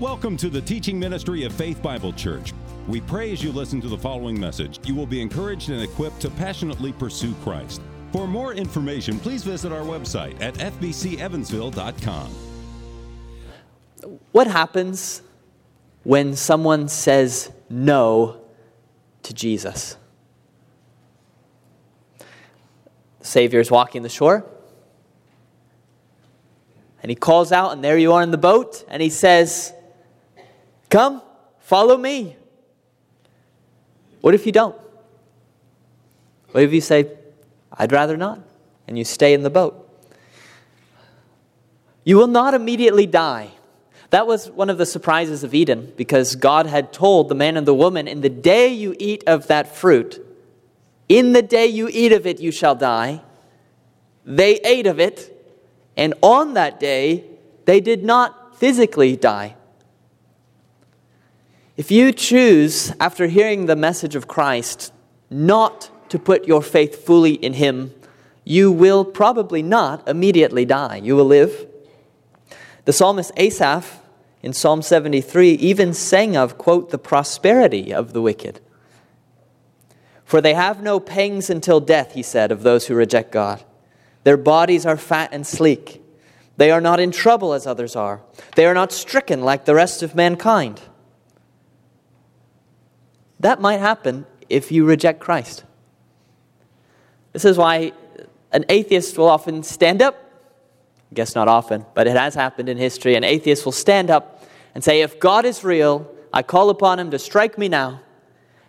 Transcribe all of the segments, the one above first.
Welcome to the teaching ministry of Faith Bible Church. We pray as you listen to the following message, you will be encouraged and equipped to passionately pursue Christ. For more information, please visit our website at fbcevansville.com. What happens when someone says no to Jesus? The Savior is walking the shore, and he calls out, and there you are in the boat, and he says, Come, follow me. What if you don't? What if you say, I'd rather not, and you stay in the boat? You will not immediately die. That was one of the surprises of Eden because God had told the man and the woman, In the day you eat of that fruit, in the day you eat of it, you shall die. They ate of it, and on that day, they did not physically die. If you choose, after hearing the message of Christ, not to put your faith fully in Him, you will probably not immediately die. You will live. The psalmist Asaph in Psalm 73 even sang of, quote, the prosperity of the wicked. For they have no pangs until death, he said, of those who reject God. Their bodies are fat and sleek. They are not in trouble as others are. They are not stricken like the rest of mankind. That might happen if you reject Christ. This is why an atheist will often stand up. I guess not often, but it has happened in history. An atheist will stand up and say, If God is real, I call upon him to strike me now.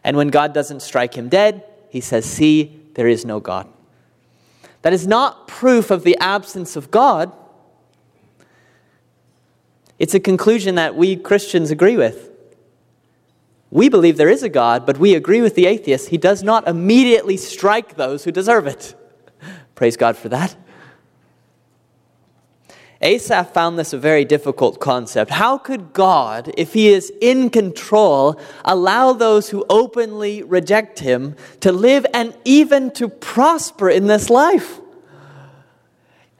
And when God doesn't strike him dead, he says, See, there is no God. That is not proof of the absence of God. It's a conclusion that we Christians agree with. We believe there is a God, but we agree with the atheist. He does not immediately strike those who deserve it. Praise God for that. Asaph found this a very difficult concept. How could God, if he is in control, allow those who openly reject him to live and even to prosper in this life?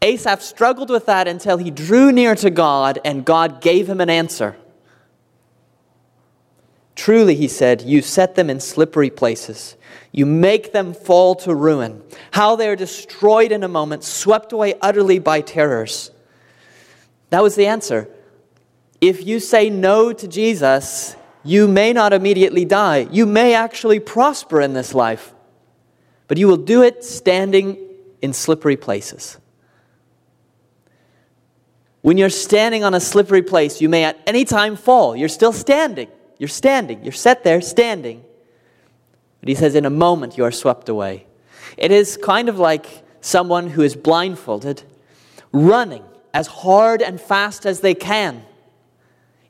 Asaph struggled with that until he drew near to God and God gave him an answer. Truly, he said, you set them in slippery places. You make them fall to ruin. How they are destroyed in a moment, swept away utterly by terrors. That was the answer. If you say no to Jesus, you may not immediately die. You may actually prosper in this life, but you will do it standing in slippery places. When you're standing on a slippery place, you may at any time fall. You're still standing. You're standing. You're set there standing. But he says, in a moment, you are swept away. It is kind of like someone who is blindfolded, running as hard and fast as they can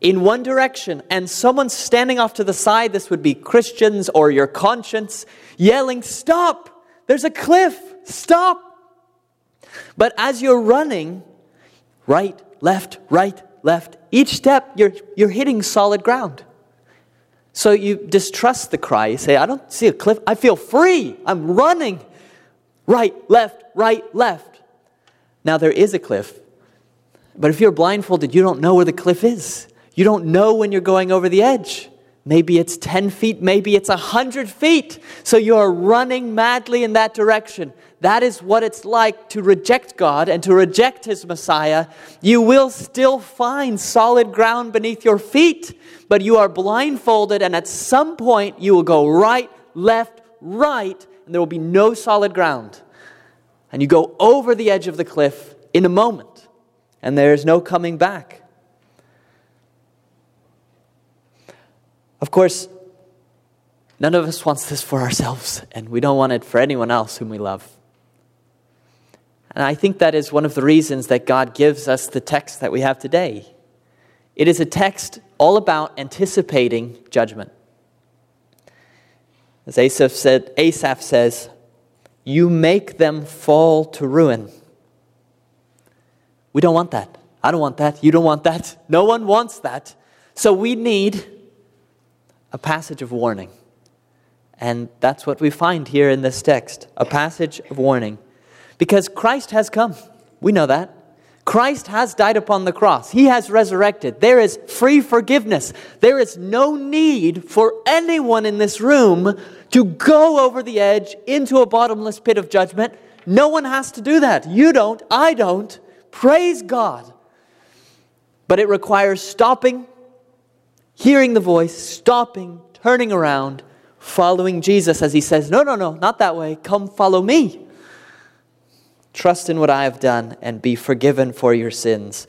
in one direction, and someone standing off to the side, this would be Christians or your conscience, yelling, Stop! There's a cliff! Stop! But as you're running, right, left, right, left, each step you're, you're hitting solid ground. So you distrust the cry. You say, I don't see a cliff. I feel free. I'm running. Right, left, right, left. Now there is a cliff. But if you're blindfolded, you don't know where the cliff is. You don't know when you're going over the edge. Maybe it's 10 feet, maybe it's 100 feet. So you're running madly in that direction. That is what it's like to reject God and to reject His Messiah. You will still find solid ground beneath your feet, but you are blindfolded, and at some point you will go right, left, right, and there will be no solid ground. And you go over the edge of the cliff in a moment, and there is no coming back. Of course, none of us wants this for ourselves, and we don't want it for anyone else whom we love. And I think that is one of the reasons that God gives us the text that we have today. It is a text all about anticipating judgment. As Asaph, said, Asaph says, You make them fall to ruin. We don't want that. I don't want that. You don't want that. No one wants that. So we need a passage of warning. And that's what we find here in this text a passage of warning. Because Christ has come. We know that. Christ has died upon the cross. He has resurrected. There is free forgiveness. There is no need for anyone in this room to go over the edge into a bottomless pit of judgment. No one has to do that. You don't. I don't. Praise God. But it requires stopping, hearing the voice, stopping, turning around, following Jesus as he says, No, no, no, not that way. Come follow me. Trust in what I have done and be forgiven for your sins.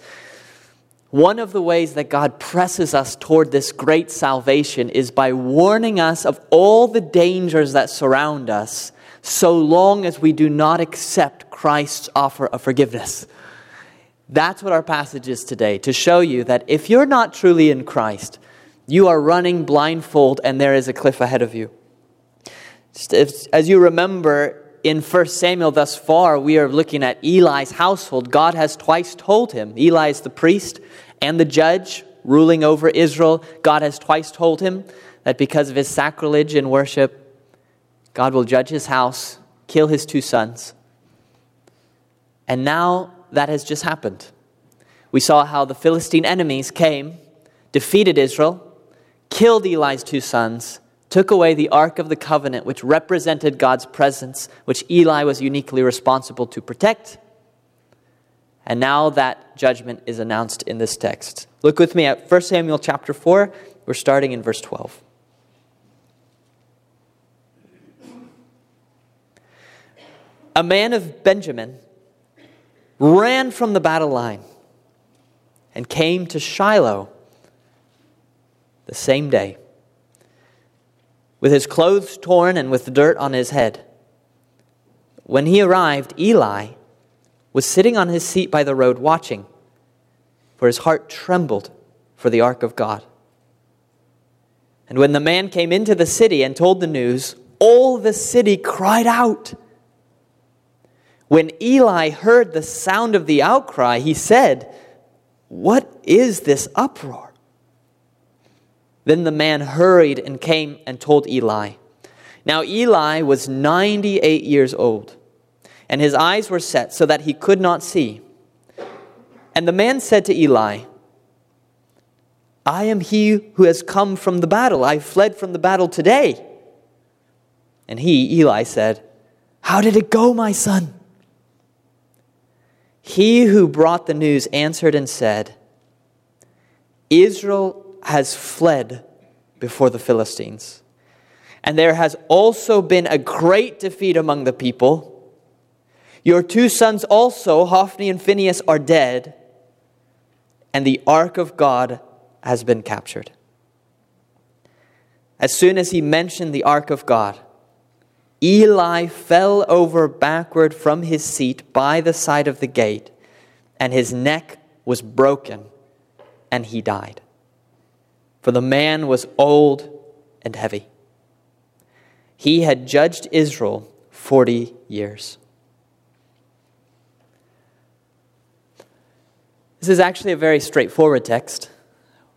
One of the ways that God presses us toward this great salvation is by warning us of all the dangers that surround us so long as we do not accept Christ's offer of forgiveness. That's what our passage is today, to show you that if you're not truly in Christ, you are running blindfold and there is a cliff ahead of you. As you remember, in 1 Samuel thus far, we are looking at Eli's household. God has twice told him, Eli is the priest and the judge ruling over Israel. God has twice told him that because of his sacrilege in worship, God will judge his house, kill his two sons. And now that has just happened. We saw how the Philistine enemies came, defeated Israel, killed Eli's two sons, took away the Ark of the Covenant, which represented God's presence, which Eli was uniquely responsible to protect. And now that judgment is announced in this text. Look with me at 1 Samuel chapter 4. We're starting in verse 12. A man of Benjamin ran from the battle line and came to Shiloh the same day with his clothes torn and with dirt on his head. When he arrived, Eli was sitting on his seat by the road watching, for his heart trembled for the ark of God. And when the man came into the city and told the news, all the city cried out. When Eli heard the sound of the outcry, he said, What is this uproar? Then the man hurried and came and told Eli. Now Eli was 98 years old, and his eyes were set so that he could not see. And the man said to Eli, I am he who has come from the battle. I fled from the battle today. And he, Eli, said, How did it go, my son? He who brought the news answered and said, Israel has fled before the Philistines. And there has also been a great defeat among the people. Your two sons also, Hophni and Phinehas, are dead, and the ark of God has been captured. As soon as he mentioned the ark of God, Eli fell over backward from his seat by the side of the gate, and his neck was broken, and he died for the man was old and heavy. He had judged Israel 40 years. This is actually a very straightforward text.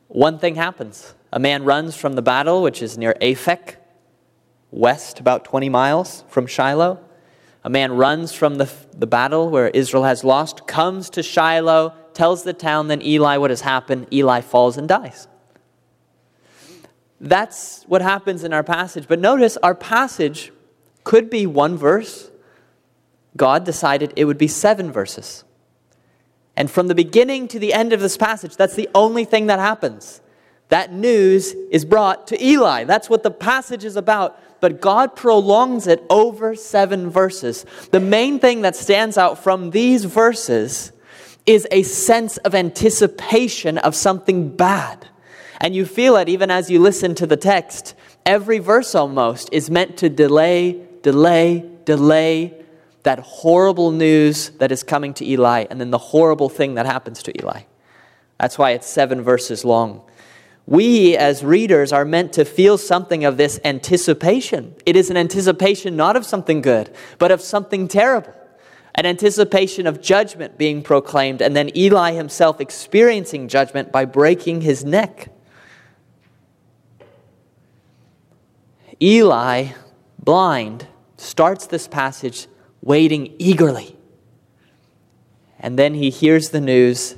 One thing happens a man runs from the battle, which is near Aphek, west about 20 miles from Shiloh. A man runs from the, the battle where Israel has lost, comes to Shiloh, tells the town, then Eli what has happened. Eli falls and dies. That's what happens in our passage. But notice our passage could be one verse. God decided it would be seven verses. And from the beginning to the end of this passage, that's the only thing that happens. That news is brought to Eli. That's what the passage is about. But God prolongs it over seven verses. The main thing that stands out from these verses is a sense of anticipation of something bad. And you feel it even as you listen to the text. Every verse almost is meant to delay, delay, delay that horrible news that is coming to Eli and then the horrible thing that happens to Eli. That's why it's seven verses long. We, as readers, are meant to feel something of this anticipation. It is an anticipation not of something good, but of something terrible. An anticipation of judgment being proclaimed, and then Eli himself experiencing judgment by breaking his neck. Eli, blind, starts this passage waiting eagerly. And then he hears the news.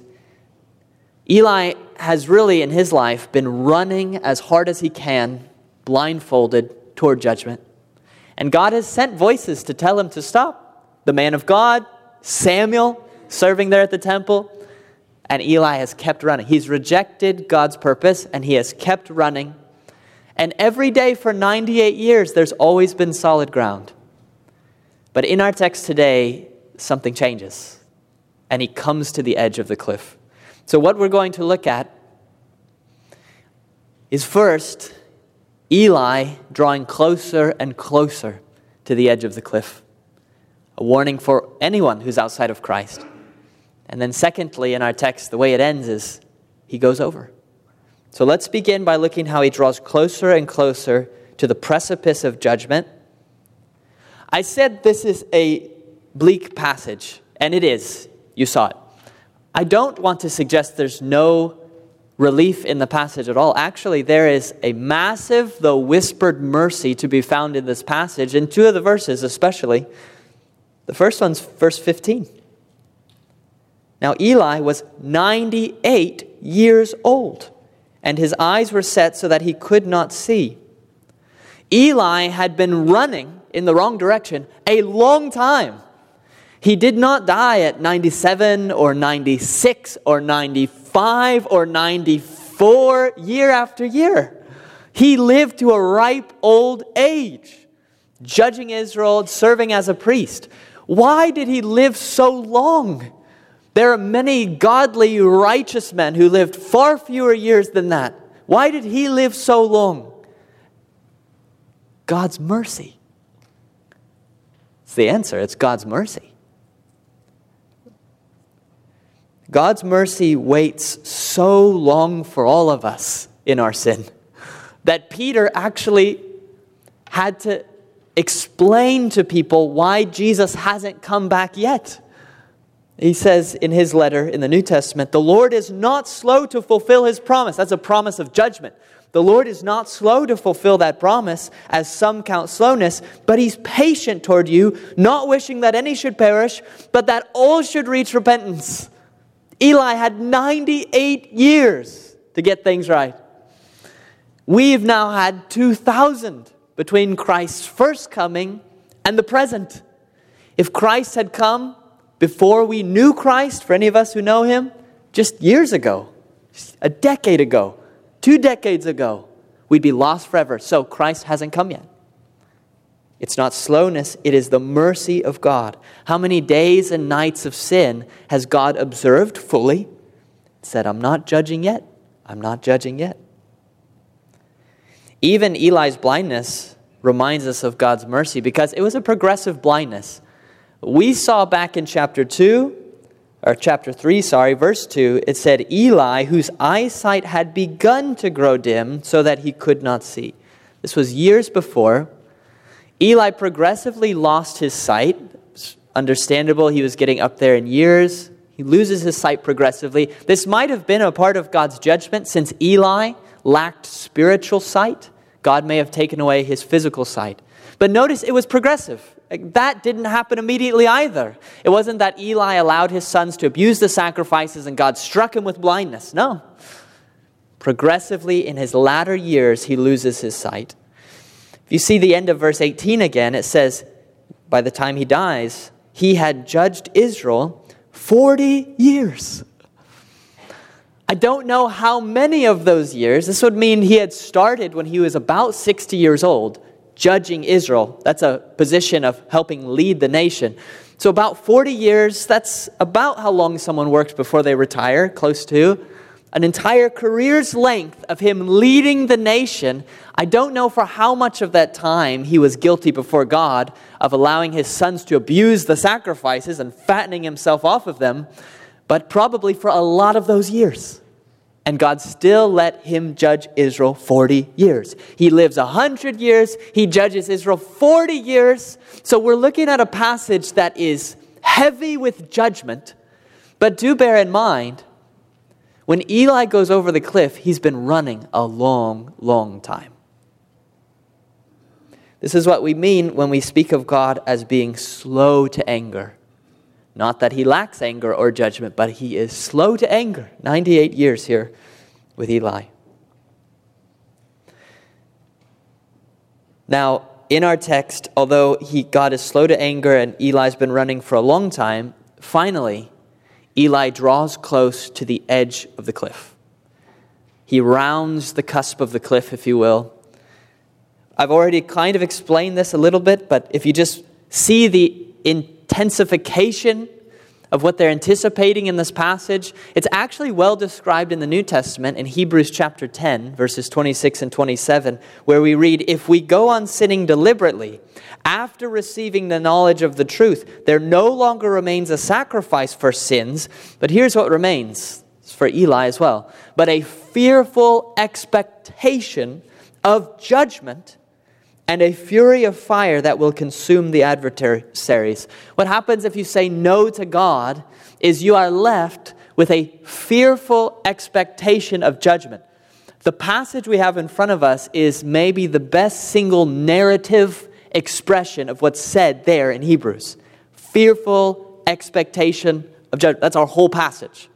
Eli has really, in his life, been running as hard as he can, blindfolded toward judgment. And God has sent voices to tell him to stop. The man of God, Samuel, serving there at the temple, and Eli has kept running. He's rejected God's purpose and he has kept running. And every day for 98 years, there's always been solid ground. But in our text today, something changes. And he comes to the edge of the cliff. So, what we're going to look at is first Eli drawing closer and closer to the edge of the cliff. A warning for anyone who's outside of Christ. And then, secondly, in our text, the way it ends is he goes over. So let's begin by looking how he draws closer and closer to the precipice of judgment. I said this is a bleak passage, and it is. You saw it. I don't want to suggest there's no relief in the passage at all. Actually, there is a massive, though whispered mercy to be found in this passage, in two of the verses especially. The first one's verse 15. Now, Eli was 98 years old, and his eyes were set so that he could not see. Eli had been running in the wrong direction a long time. He did not die at 97 or 96 or 95 or 94 year after year. He lived to a ripe old age, judging Israel, serving as a priest. Why did he live so long? There are many godly, righteous men who lived far fewer years than that. Why did he live so long? God's mercy. It's the answer. It's God's mercy. God's mercy waits so long for all of us in our sin that Peter actually had to explain to people why Jesus hasn't come back yet. He says in his letter in the New Testament, the Lord is not slow to fulfill his promise. That's a promise of judgment. The Lord is not slow to fulfill that promise, as some count slowness, but he's patient toward you, not wishing that any should perish, but that all should reach repentance. Eli had 98 years to get things right. We've now had 2,000 between Christ's first coming and the present. If Christ had come before we knew Christ, for any of us who know him, just years ago, a decade ago, two decades ago, we'd be lost forever. So Christ hasn't come yet. It's not slowness, it is the mercy of God. How many days and nights of sin has God observed fully? Said, I'm not judging yet. I'm not judging yet. Even Eli's blindness reminds us of God's mercy because it was a progressive blindness. We saw back in chapter 2, or chapter 3, sorry, verse 2, it said, Eli, whose eyesight had begun to grow dim so that he could not see. This was years before. Eli progressively lost his sight. Understandable, he was getting up there in years. He loses his sight progressively. This might have been a part of God's judgment since Eli lacked spiritual sight. God may have taken away his physical sight. But notice it was progressive. That didn't happen immediately either. It wasn't that Eli allowed his sons to abuse the sacrifices and God struck him with blindness. No. Progressively, in his latter years, he loses his sight. If you see the end of verse 18 again, it says, by the time he dies, he had judged Israel 40 years. I don't know how many of those years. This would mean he had started when he was about 60 years old judging Israel. That's a position of helping lead the nation. So, about 40 years, that's about how long someone works before they retire, close to. An entire career's length of him leading the nation. I don't know for how much of that time he was guilty before God of allowing his sons to abuse the sacrifices and fattening himself off of them, but probably for a lot of those years and God still let him judge Israel 40 years. He lives 100 years, he judges Israel 40 years. So we're looking at a passage that is heavy with judgment, but do bear in mind, when Eli goes over the cliff, he's been running a long, long time. This is what we mean when we speak of God as being slow to anger, Not that he lacks anger or judgment, but he is slow to anger. 98 years here with Eli. Now, in our text, although he, God is slow to anger and Eli's been running for a long time, finally, Eli draws close to the edge of the cliff. He rounds the cusp of the cliff, if you will. I've already kind of explained this a little bit, but if you just see the intensification of what they're anticipating in this passage, it's actually well described in the New Testament in Hebrews chapter 10, verses 26 and 27, where we read If we go on sinning deliberately, after receiving the knowledge of the truth, there no longer remains a sacrifice for sins, but here's what remains. For Eli as well, but a fearful expectation of judgment and a fury of fire that will consume the adversaries. What happens if you say no to God is you are left with a fearful expectation of judgment. The passage we have in front of us is maybe the best single narrative expression of what's said there in Hebrews. Fearful expectation of judgment. That's our whole passage.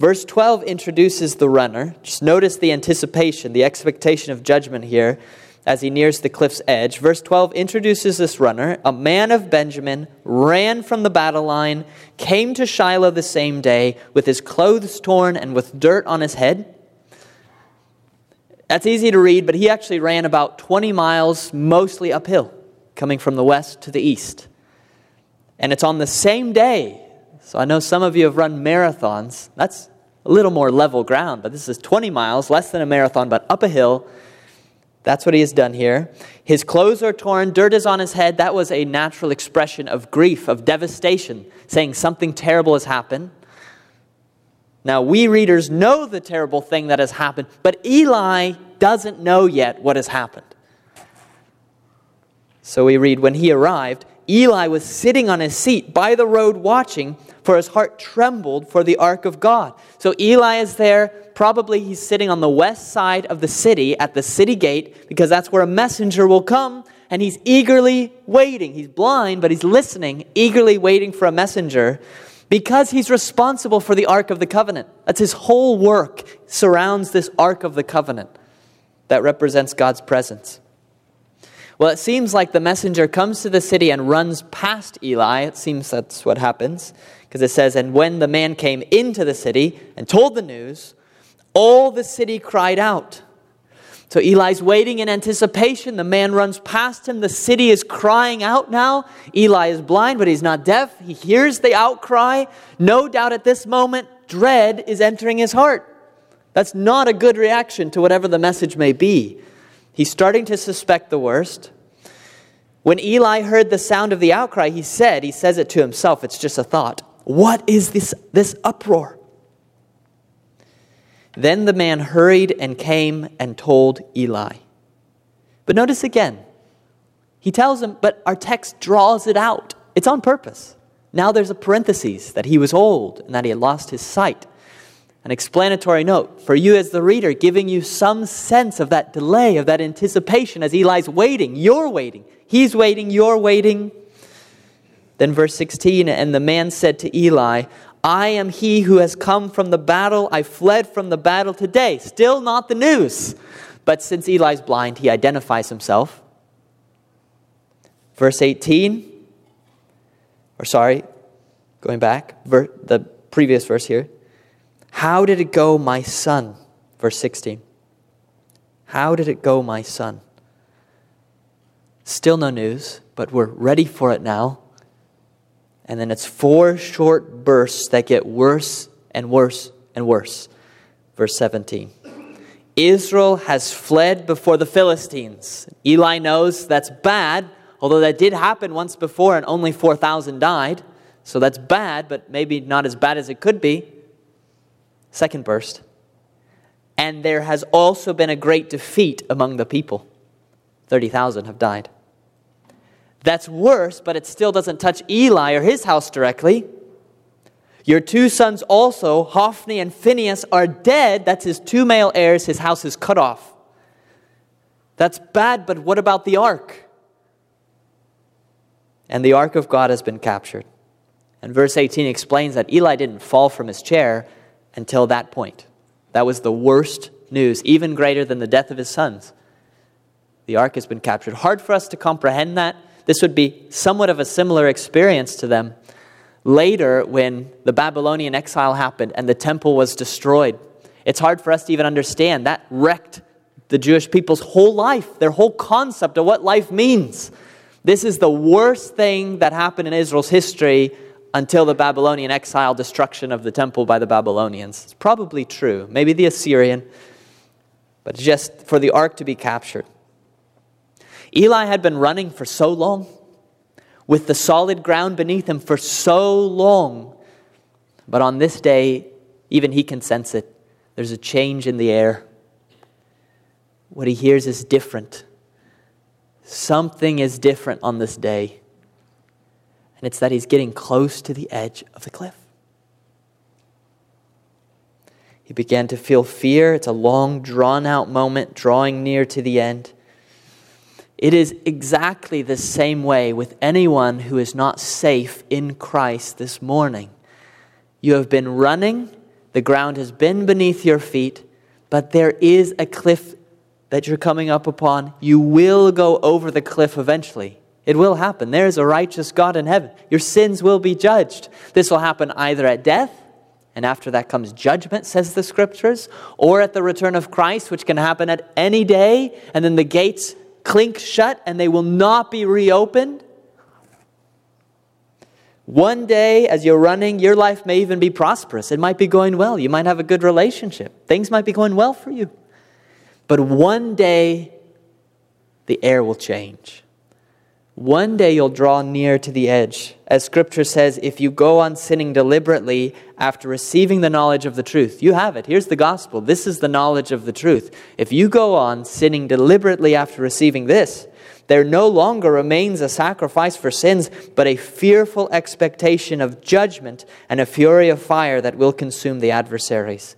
Verse 12 introduces the runner. Just notice the anticipation, the expectation of judgment here as he nears the cliff's edge. Verse 12 introduces this runner. A man of Benjamin ran from the battle line, came to Shiloh the same day with his clothes torn and with dirt on his head. That's easy to read, but he actually ran about 20 miles, mostly uphill, coming from the west to the east. And it's on the same day. So I know some of you have run marathons. That's a little more level ground, but this is 20 miles, less than a marathon, but up a hill. That's what he has done here. His clothes are torn, dirt is on his head. That was a natural expression of grief, of devastation, saying something terrible has happened. Now, we readers know the terrible thing that has happened, but Eli doesn't know yet what has happened. So we read, when he arrived, Eli was sitting on his seat by the road watching, for his heart trembled for the ark of God. So Eli is there. Probably he's sitting on the west side of the city at the city gate because that's where a messenger will come. And he's eagerly waiting. He's blind, but he's listening, eagerly waiting for a messenger because he's responsible for the Ark of the Covenant. That's his whole work surrounds this Ark of the Covenant that represents God's presence. Well, it seems like the messenger comes to the city and runs past Eli. It seems that's what happens. Because it says, And when the man came into the city and told the news, all the city cried out. So Eli's waiting in anticipation. The man runs past him. The city is crying out now. Eli is blind, but he's not deaf. He hears the outcry. No doubt at this moment, dread is entering his heart. That's not a good reaction to whatever the message may be. He's starting to suspect the worst. When Eli heard the sound of the outcry, he said, he says it to himself, it's just a thought, What is this, this uproar? Then the man hurried and came and told Eli. But notice again, he tells him, but our text draws it out. It's on purpose. Now there's a parenthesis that he was old and that he had lost his sight an explanatory note for you as the reader, giving you some sense of that delay, of that anticipation as Eli's waiting. You're waiting. He's waiting. You're waiting. Then, verse 16 And the man said to Eli, I am he who has come from the battle. I fled from the battle today. Still not the news. But since Eli's blind, he identifies himself. Verse 18, or sorry, going back, the previous verse here. How did it go, my son? Verse 16. How did it go, my son? Still no news, but we're ready for it now. And then it's four short bursts that get worse and worse and worse. Verse 17. Israel has fled before the Philistines. Eli knows that's bad, although that did happen once before and only 4,000 died. So that's bad, but maybe not as bad as it could be. Second burst. And there has also been a great defeat among the people. 30,000 have died. That's worse, but it still doesn't touch Eli or his house directly. Your two sons also, Hophni and Phinehas, are dead. That's his two male heirs. His house is cut off. That's bad, but what about the ark? and the ark of God has been captured. And verse 18 explains that Eli didn't fall from his chair until that point. That was the worst news, even greater than the death of his sons. The ark has been captured. Hard for us to comprehend that. This would be somewhat of a similar experience to them later when the Babylonian exile happened and the temple was destroyed. It's hard for us to even understand. That wrecked the Jewish people's whole life, their whole concept of what life means. This is the worst thing that happened in Israel's history until the Babylonian exile, destruction of the temple by the Babylonians. It's probably true, maybe the Assyrian, but just for the ark to be captured. Eli had been running for so long, with the solid ground beneath him for so long, but on this day, even he can sense it. There's a change in the air. What he hears is different. Something is different on this day and it's that he's getting close to the edge of the cliff. He began to feel fear. It's a long, drawn out moment, drawing near to the end. It is exactly the same way with anyone who is not safe in Christ this morning. You have been running, the ground has been beneath your feet, but there is a cliff that you're coming up upon. You will go over the cliff eventually. It will happen. There is a righteous God in heaven. Your sins will be judged. This will happen either at death, and after that comes judgment, says the scriptures, or at the return of Christ, which can happen at any day, and then the gates clink shut and they will not be reopened. One day, as you're running, your life may even be prosperous. It might be going well. You might have a good relationship. Things might be going well for you. But one day, the air will change. One day you'll draw near to the edge. As scripture says, if you go on sinning deliberately after receiving the knowledge of the truth, you have it. Here's the gospel. This is the knowledge of the truth. If you go on sinning deliberately after receiving this, there no longer remains a sacrifice for sins, but a fearful expectation of judgment and a fury of fire that will consume the adversaries.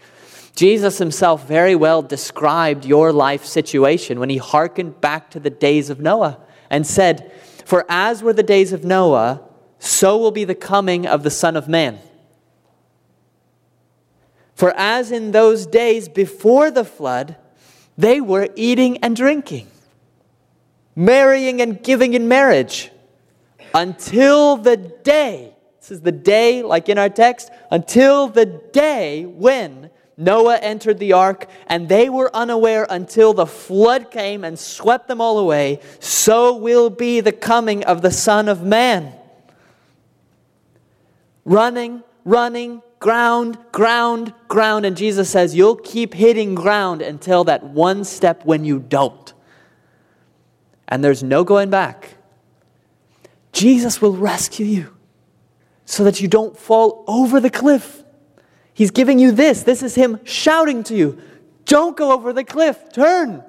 Jesus himself very well described your life situation when he hearkened back to the days of Noah and said, for as were the days of Noah, so will be the coming of the Son of Man. For as in those days before the flood, they were eating and drinking, marrying and giving in marriage, until the day, this is the day, like in our text, until the day when Noah entered the ark, and they were unaware until the flood came and swept them all away. So will be the coming of the Son of Man. Running, running, ground, ground, ground. And Jesus says, You'll keep hitting ground until that one step when you don't. And there's no going back. Jesus will rescue you so that you don't fall over the cliff. He's giving you this. This is Him shouting to you Don't go over the cliff. Turn.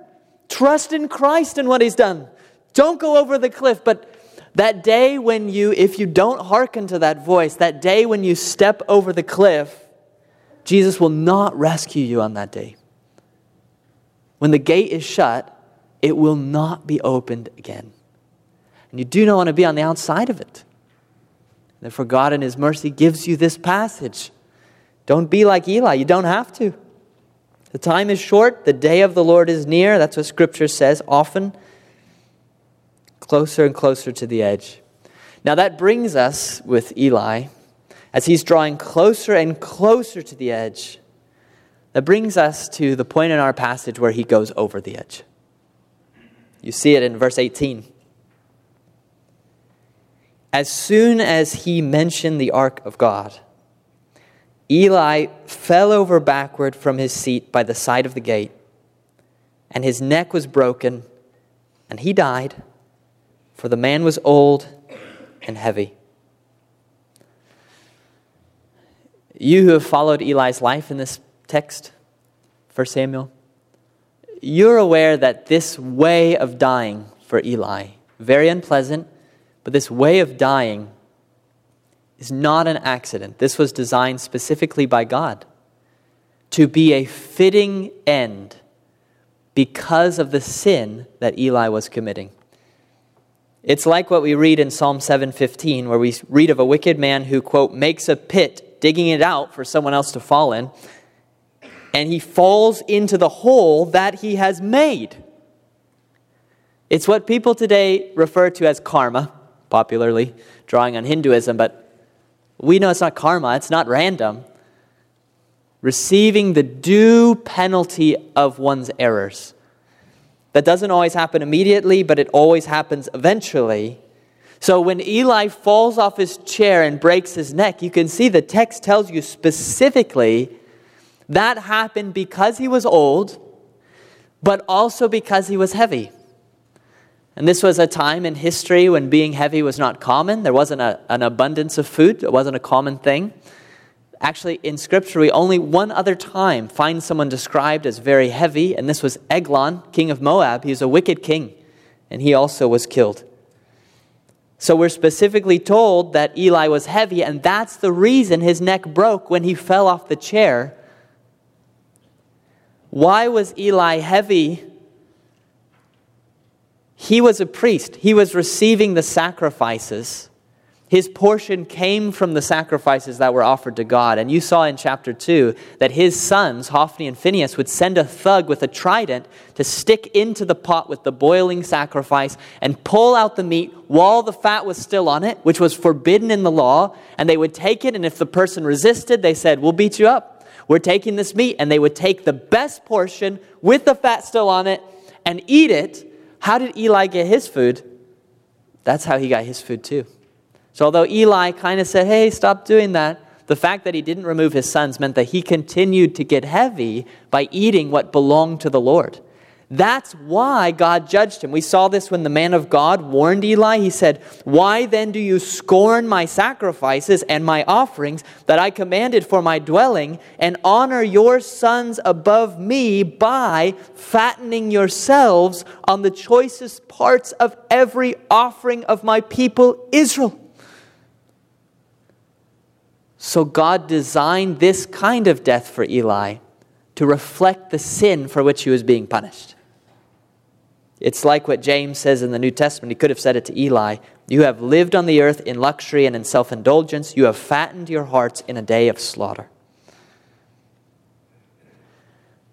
Trust in Christ and what He's done. Don't go over the cliff. But that day when you, if you don't hearken to that voice, that day when you step over the cliff, Jesus will not rescue you on that day. When the gate is shut, it will not be opened again. And you do not want to be on the outside of it. Therefore, God in His mercy gives you this passage don't be like Eli. You don't have to. The time is short. The day of the Lord is near. That's what Scripture says often. Closer and closer to the edge. Now, that brings us with Eli, as he's drawing closer and closer to the edge, that brings us to the point in our passage where he goes over the edge. You see it in verse 18. As soon as he mentioned the ark of God, Eli fell over backward from his seat by the side of the gate, and his neck was broken, and he died, for the man was old and heavy. You who have followed Eli's life in this text, 1 Samuel, you're aware that this way of dying for Eli, very unpleasant, but this way of dying is not an accident. This was designed specifically by God to be a fitting end because of the sin that Eli was committing. It's like what we read in Psalm 7:15 where we read of a wicked man who quote makes a pit digging it out for someone else to fall in and he falls into the hole that he has made. It's what people today refer to as karma, popularly drawing on Hinduism, but we know it's not karma, it's not random. Receiving the due penalty of one's errors. That doesn't always happen immediately, but it always happens eventually. So when Eli falls off his chair and breaks his neck, you can see the text tells you specifically that happened because he was old, but also because he was heavy. And this was a time in history when being heavy was not common. There wasn't a, an abundance of food, it wasn't a common thing. Actually, in Scripture, we only one other time find someone described as very heavy, and this was Eglon, king of Moab. He was a wicked king, and he also was killed. So we're specifically told that Eli was heavy, and that's the reason his neck broke when he fell off the chair. Why was Eli heavy? He was a priest, he was receiving the sacrifices. His portion came from the sacrifices that were offered to God. And you saw in chapter 2 that his sons, Hophni and Phinehas, would send a thug with a trident to stick into the pot with the boiling sacrifice and pull out the meat while the fat was still on it, which was forbidden in the law. And they would take it, and if the person resisted, they said, We'll beat you up. We're taking this meat. And they would take the best portion with the fat still on it and eat it. How did Eli get his food? That's how he got his food too. So, although Eli kind of said, hey, stop doing that, the fact that he didn't remove his sons meant that he continued to get heavy by eating what belonged to the Lord. That's why God judged him. We saw this when the man of God warned Eli. He said, Why then do you scorn my sacrifices and my offerings that I commanded for my dwelling, and honor your sons above me by fattening yourselves on the choicest parts of every offering of my people Israel? So God designed this kind of death for Eli to reflect the sin for which he was being punished. It's like what James says in the New Testament. He could have said it to Eli You have lived on the earth in luxury and in self indulgence, you have fattened your hearts in a day of slaughter.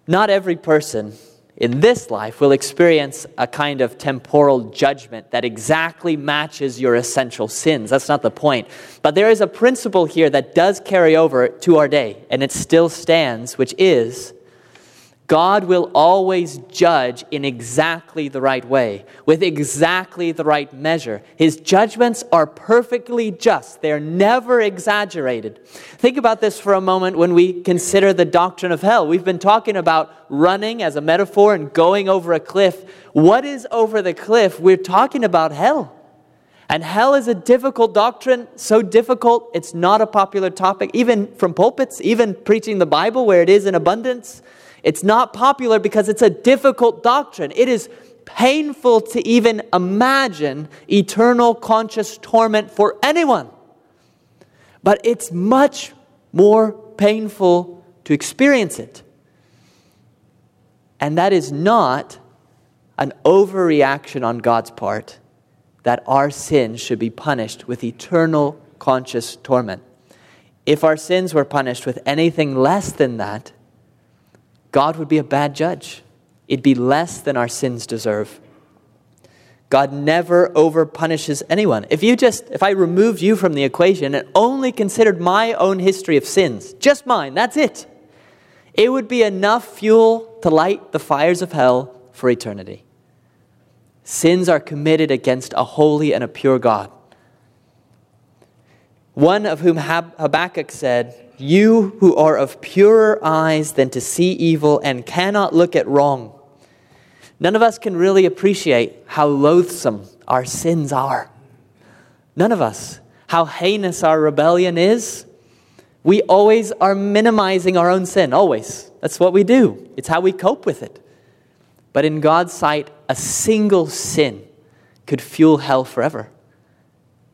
Not every person in this life will experience a kind of temporal judgment that exactly matches your essential sins. That's not the point. But there is a principle here that does carry over to our day, and it still stands, which is God will always judge in exactly the right way, with exactly the right measure. His judgments are perfectly just, they're never exaggerated. Think about this for a moment when we consider the doctrine of hell. We've been talking about running as a metaphor and going over a cliff. What is over the cliff? We're talking about hell. And hell is a difficult doctrine, so difficult, it's not a popular topic, even from pulpits, even preaching the Bible where it is in abundance. It's not popular because it's a difficult doctrine. It is painful to even imagine eternal conscious torment for anyone. But it's much more painful to experience it. And that is not an overreaction on God's part that our sins should be punished with eternal conscious torment. If our sins were punished with anything less than that, God would be a bad judge. It'd be less than our sins deserve. God never over punishes anyone. If you just, if I removed you from the equation and only considered my own history of sins, just mine, that's it, it would be enough fuel to light the fires of hell for eternity. Sins are committed against a holy and a pure God. One of whom Habakkuk said, You who are of purer eyes than to see evil and cannot look at wrong. None of us can really appreciate how loathsome our sins are. None of us. How heinous our rebellion is. We always are minimizing our own sin, always. That's what we do, it's how we cope with it. But in God's sight, a single sin could fuel hell forever.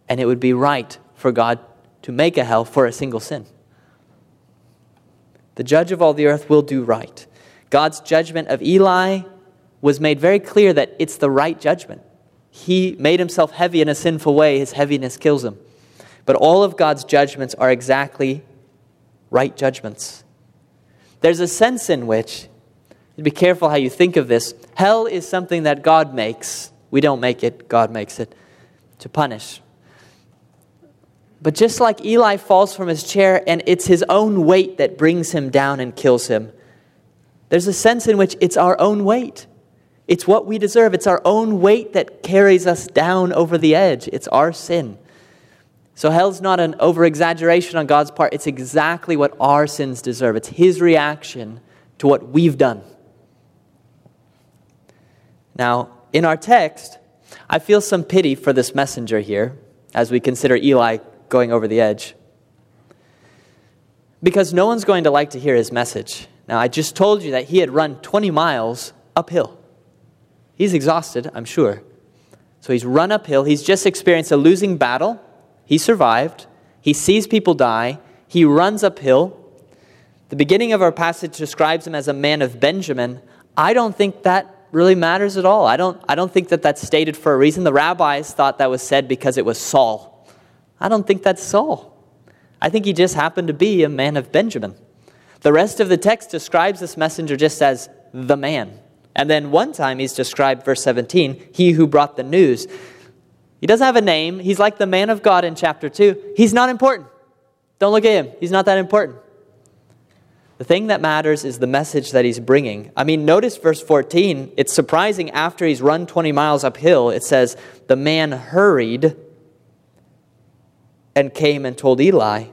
And it would be right for God to make a hell for a single sin. The judge of all the earth will do right. God's judgment of Eli was made very clear that it's the right judgment. He made himself heavy in a sinful way, his heaviness kills him. But all of God's judgments are exactly right judgments. There's a sense in which, be careful how you think of this, hell is something that God makes. We don't make it, God makes it to punish. But just like Eli falls from his chair and it's his own weight that brings him down and kills him, there's a sense in which it's our own weight. It's what we deserve. It's our own weight that carries us down over the edge. It's our sin. So hell's not an over exaggeration on God's part. It's exactly what our sins deserve. It's His reaction to what we've done. Now, in our text, I feel some pity for this messenger here as we consider Eli going over the edge. Because no one's going to like to hear his message. Now, I just told you that he had run 20 miles uphill. He's exhausted, I'm sure. So he's run uphill. He's just experienced a losing battle. He survived. He sees people die. He runs uphill. The beginning of our passage describes him as a man of Benjamin. I don't think that really matters at all. I don't, I don't think that that's stated for a reason. The rabbis thought that was said because it was Saul. I don't think that's Saul. I think he just happened to be a man of Benjamin. The rest of the text describes this messenger just as the man. And then one time he's described, verse 17, he who brought the news. He doesn't have a name. He's like the man of God in chapter 2. He's not important. Don't look at him. He's not that important. The thing that matters is the message that he's bringing. I mean, notice verse 14. It's surprising after he's run 20 miles uphill, it says, The man hurried and came and told Eli.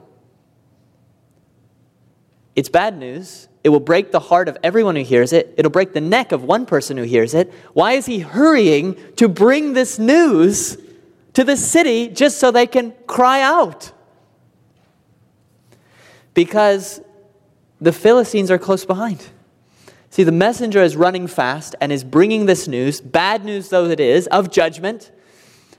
It's bad news. It will break the heart of everyone who hears it. It'll break the neck of one person who hears it. Why is he hurrying to bring this news to the city just so they can cry out? Because the Philistines are close behind. See, the messenger is running fast and is bringing this news, bad news though it is, of judgment.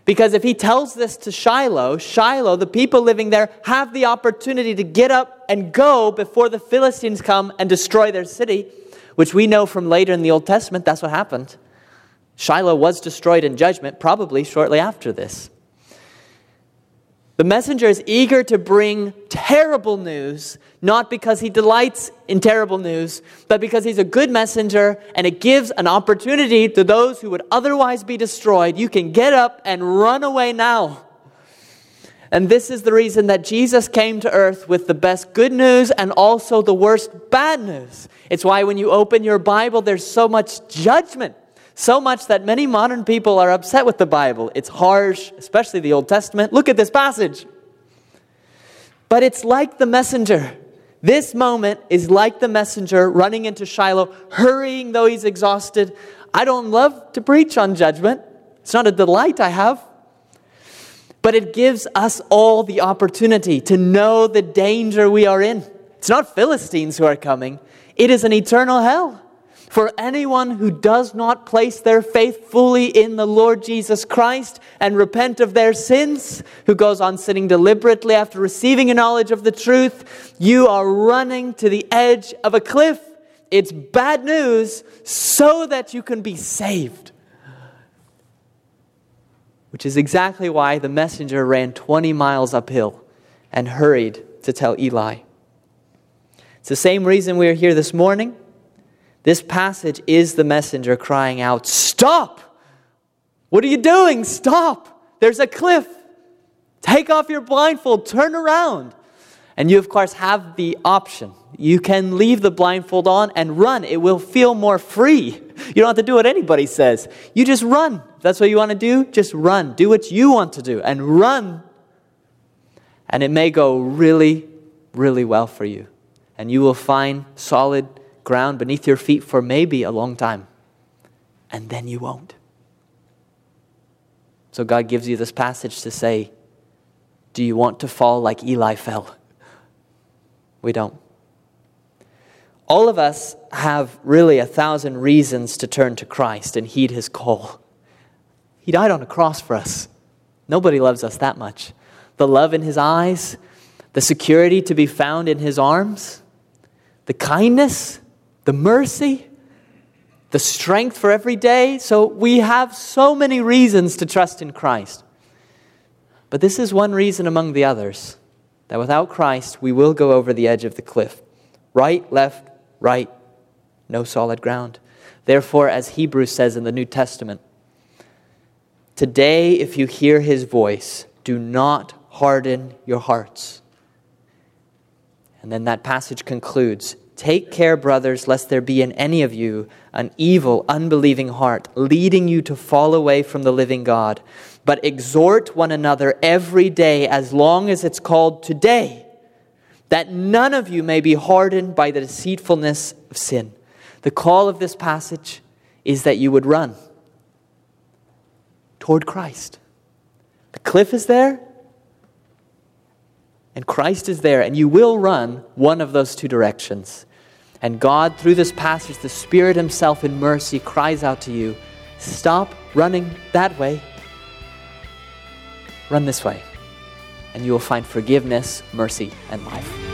Because if he tells this to Shiloh, Shiloh, the people living there, have the opportunity to get up and go before the Philistines come and destroy their city, which we know from later in the Old Testament, that's what happened. Shiloh was destroyed in judgment, probably shortly after this. The messenger is eager to bring terrible news, not because he delights in terrible news, but because he's a good messenger and it gives an opportunity to those who would otherwise be destroyed. You can get up and run away now. And this is the reason that Jesus came to earth with the best good news and also the worst bad news. It's why when you open your Bible, there's so much judgment so much that many modern people are upset with the Bible. It's harsh, especially the Old Testament. Look at this passage. But it's like the messenger. This moment is like the messenger running into Shiloh, hurrying though he's exhausted. I don't love to preach on judgment, it's not a delight I have. But it gives us all the opportunity to know the danger we are in. It's not Philistines who are coming, it is an eternal hell. For anyone who does not place their faith fully in the Lord Jesus Christ and repent of their sins, who goes on sinning deliberately after receiving a knowledge of the truth, you are running to the edge of a cliff. It's bad news so that you can be saved. Which is exactly why the messenger ran 20 miles uphill and hurried to tell Eli. It's the same reason we are here this morning. This passage is the messenger crying out, Stop! What are you doing? Stop! There's a cliff. Take off your blindfold, turn around. And you, of course, have the option. You can leave the blindfold on and run. It will feel more free. You don't have to do what anybody says. You just run. If that's what you want to do, just run. Do what you want to do and run. And it may go really, really well for you. And you will find solid ground beneath your feet for maybe a long time, and then you won't. So God gives you this passage to say, Do you want to fall like Eli fell? We don't. All of us have really a thousand reasons to turn to Christ and heed his call. He died on a cross for us. Nobody loves us that much. The love in his eyes, the security to be found in his arms, the kindness, the mercy, the strength for every day. So we have so many reasons to trust in Christ. But this is one reason among the others that without Christ, we will go over the edge of the cliff. Right, left, right, no solid ground. Therefore, as Hebrews says in the New Testament, today, if you hear his voice, do not harden your hearts. And then that passage concludes Take care, brothers, lest there be in any of you an evil, unbelieving heart, leading you to fall away from the living God. But exhort one another every day, as long as it's called today, that none of you may be hardened by the deceitfulness of sin. The call of this passage is that you would run toward Christ. The cliff is there, and Christ is there, and you will run one of those two directions. And God, through this passage, the Spirit Himself in mercy cries out to you stop running that way, run this way, and you will find forgiveness, mercy, and life.